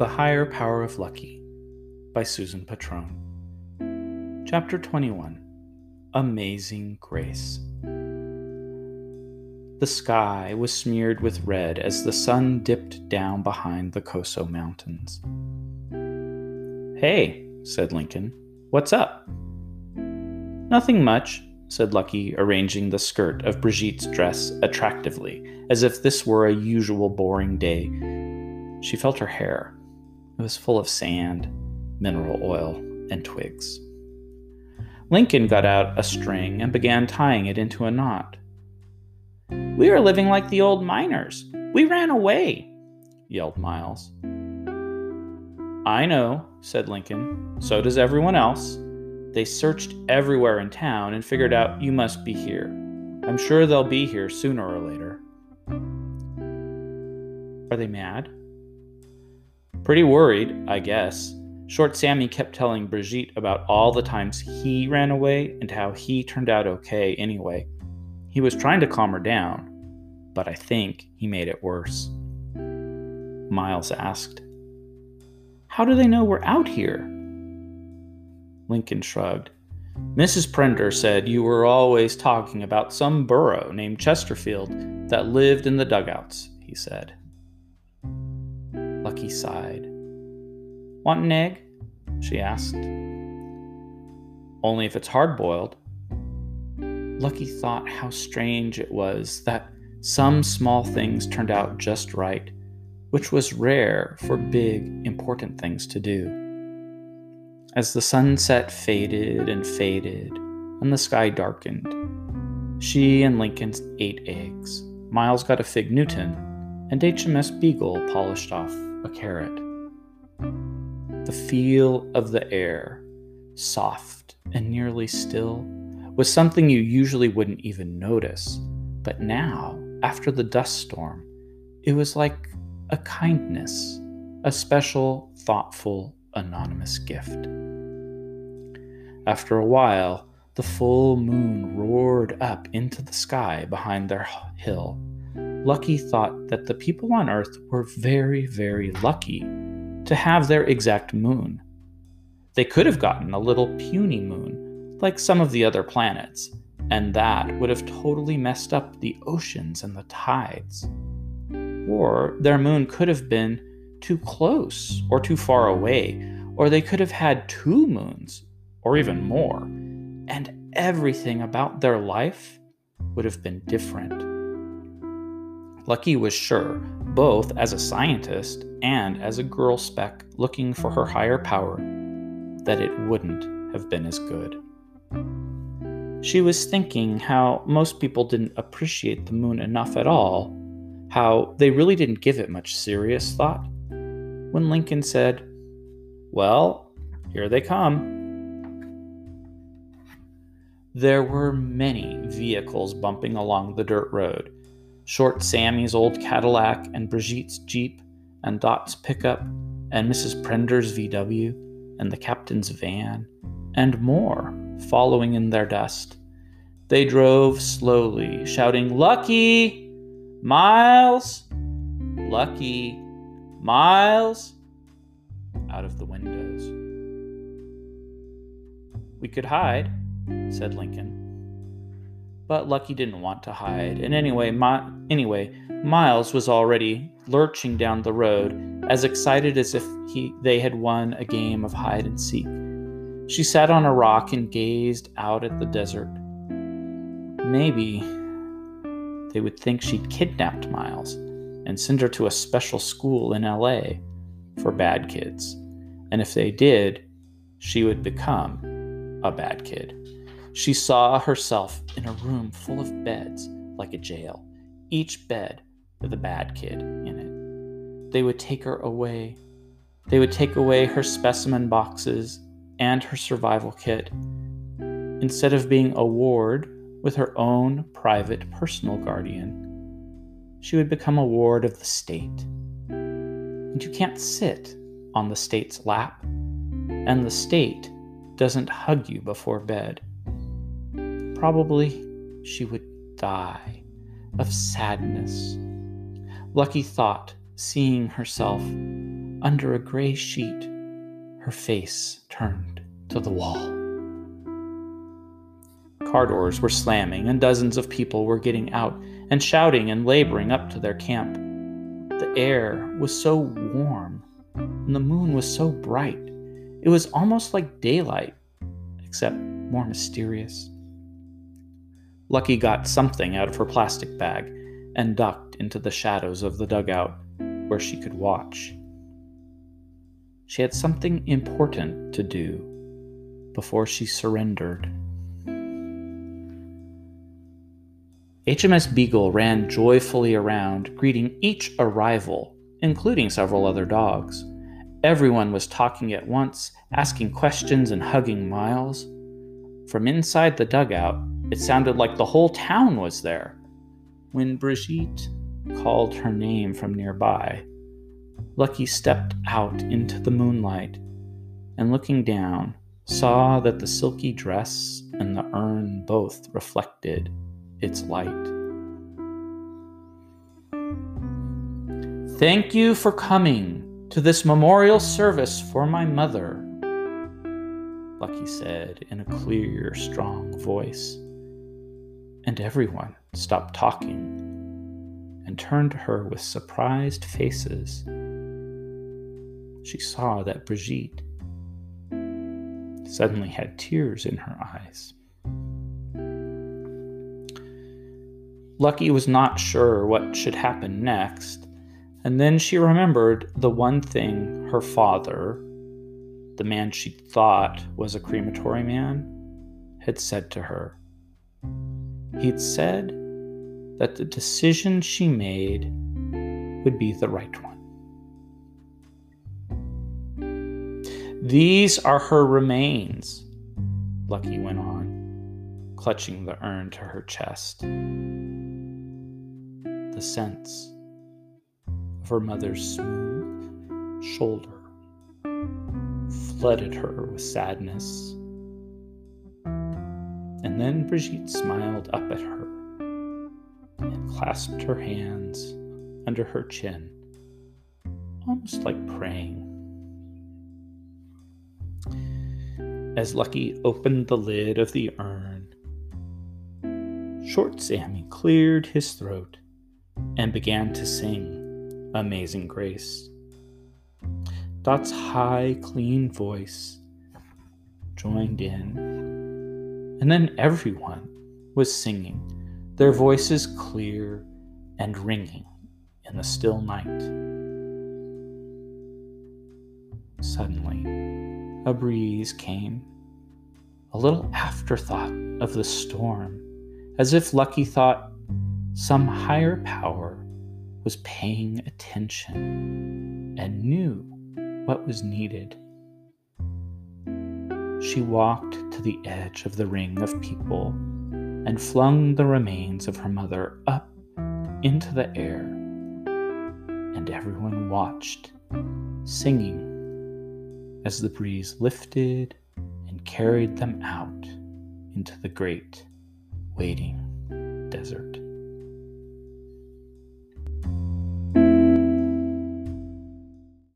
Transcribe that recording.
The Higher Power of Lucky by Susan Patron. Chapter 21 Amazing Grace. The sky was smeared with red as the sun dipped down behind the Coso Mountains. Hey, said Lincoln, what's up? Nothing much, said Lucky, arranging the skirt of Brigitte's dress attractively, as if this were a usual boring day. She felt her hair. It was full of sand, mineral oil, and twigs. Lincoln got out a string and began tying it into a knot. We are living like the old miners. We ran away, yelled Miles. I know, said Lincoln. So does everyone else. They searched everywhere in town and figured out you must be here. I'm sure they'll be here sooner or later. Are they mad? Pretty worried, I guess. Short Sammy kept telling Brigitte about all the times he ran away and how he turned out okay anyway. He was trying to calm her down, but I think he made it worse. Miles asked, How do they know we're out here? Lincoln shrugged. Mrs. Prender said you were always talking about some burro named Chesterfield that lived in the dugouts, he said. Sighed. Want an egg? she asked. Only if it's hard boiled. Lucky thought how strange it was that some small things turned out just right, which was rare for big, important things to do. As the sunset faded and faded and the sky darkened, she and Lincoln ate eggs. Miles got a fig Newton, and HMS Beagle polished off a carrot. The feel of the air, soft and nearly still, was something you usually wouldn't even notice. But now, after the dust storm, it was like a kindness, a special, thoughtful, anonymous gift. After a while, the full moon roared up into the sky behind their hill. Lucky thought that the people on Earth were very, very lucky to have their exact moon. They could have gotten a little puny moon, like some of the other planets, and that would have totally messed up the oceans and the tides. Or their moon could have been too close or too far away, or they could have had two moons or even more, and everything about their life would have been different. Lucky was sure, both as a scientist and as a girl spec looking for her higher power, that it wouldn't have been as good. She was thinking how most people didn't appreciate the moon enough at all, how they really didn't give it much serious thought. When Lincoln said, Well, here they come. There were many vehicles bumping along the dirt road Short Sammy's old Cadillac, and Brigitte's Jeep, and Dot's pickup, and Mrs. Prender's VW, and the captain's van, and more following in their dust. They drove slowly, shouting, Lucky! Miles! Lucky! Miles! out of the windows. We could hide, said Lincoln. But Lucky didn't want to hide, and anyway, My- anyway, Miles was already lurching down the road, as excited as if he they had won a game of hide and seek. She sat on a rock and gazed out at the desert. Maybe they would think she'd kidnapped Miles and send her to a special school in LA for bad kids. And if they did, she would become a bad kid. She saw herself in a room full of beds, like a jail, each bed with a bad kid in it. They would take her away. They would take away her specimen boxes and her survival kit. Instead of being a ward with her own private personal guardian, she would become a ward of the state. And you can't sit on the state's lap, and the state doesn't hug you before bed. Probably she would die of sadness. Lucky thought, seeing herself under a gray sheet, her face turned to the wall. Car doors were slamming, and dozens of people were getting out and shouting and laboring up to their camp. The air was so warm, and the moon was so bright. It was almost like daylight, except more mysterious. Lucky got something out of her plastic bag and ducked into the shadows of the dugout where she could watch. She had something important to do before she surrendered. HMS Beagle ran joyfully around, greeting each arrival, including several other dogs. Everyone was talking at once, asking questions and hugging Miles. From inside the dugout, it sounded like the whole town was there. When Brigitte called her name from nearby, Lucky stepped out into the moonlight and, looking down, saw that the silky dress and the urn both reflected its light. Thank you for coming to this memorial service for my mother, Lucky said in a clear, strong voice. And everyone stopped talking and turned to her with surprised faces. She saw that Brigitte suddenly had tears in her eyes. Lucky was not sure what should happen next, and then she remembered the one thing her father, the man she thought was a crematory man, had said to her. He'd said that the decision she made would be the right one. These are her remains, Lucky went on, clutching the urn to her chest the sense of her mother's smooth shoulder flooded her with sadness. And then Brigitte smiled up at her and clasped her hands under her chin, almost like praying. As Lucky opened the lid of the urn, Short Sammy cleared his throat and began to sing Amazing Grace. Dot's high, clean voice joined in, and then everyone was singing, their voices clear and ringing in the still night. Suddenly, a breeze came, a little afterthought of the storm, as if Lucky thought some higher power was paying attention and knew what was needed. She walked the edge of the ring of people and flung the remains of her mother up into the air, and everyone watched, singing as the breeze lifted and carried them out into the great waiting desert.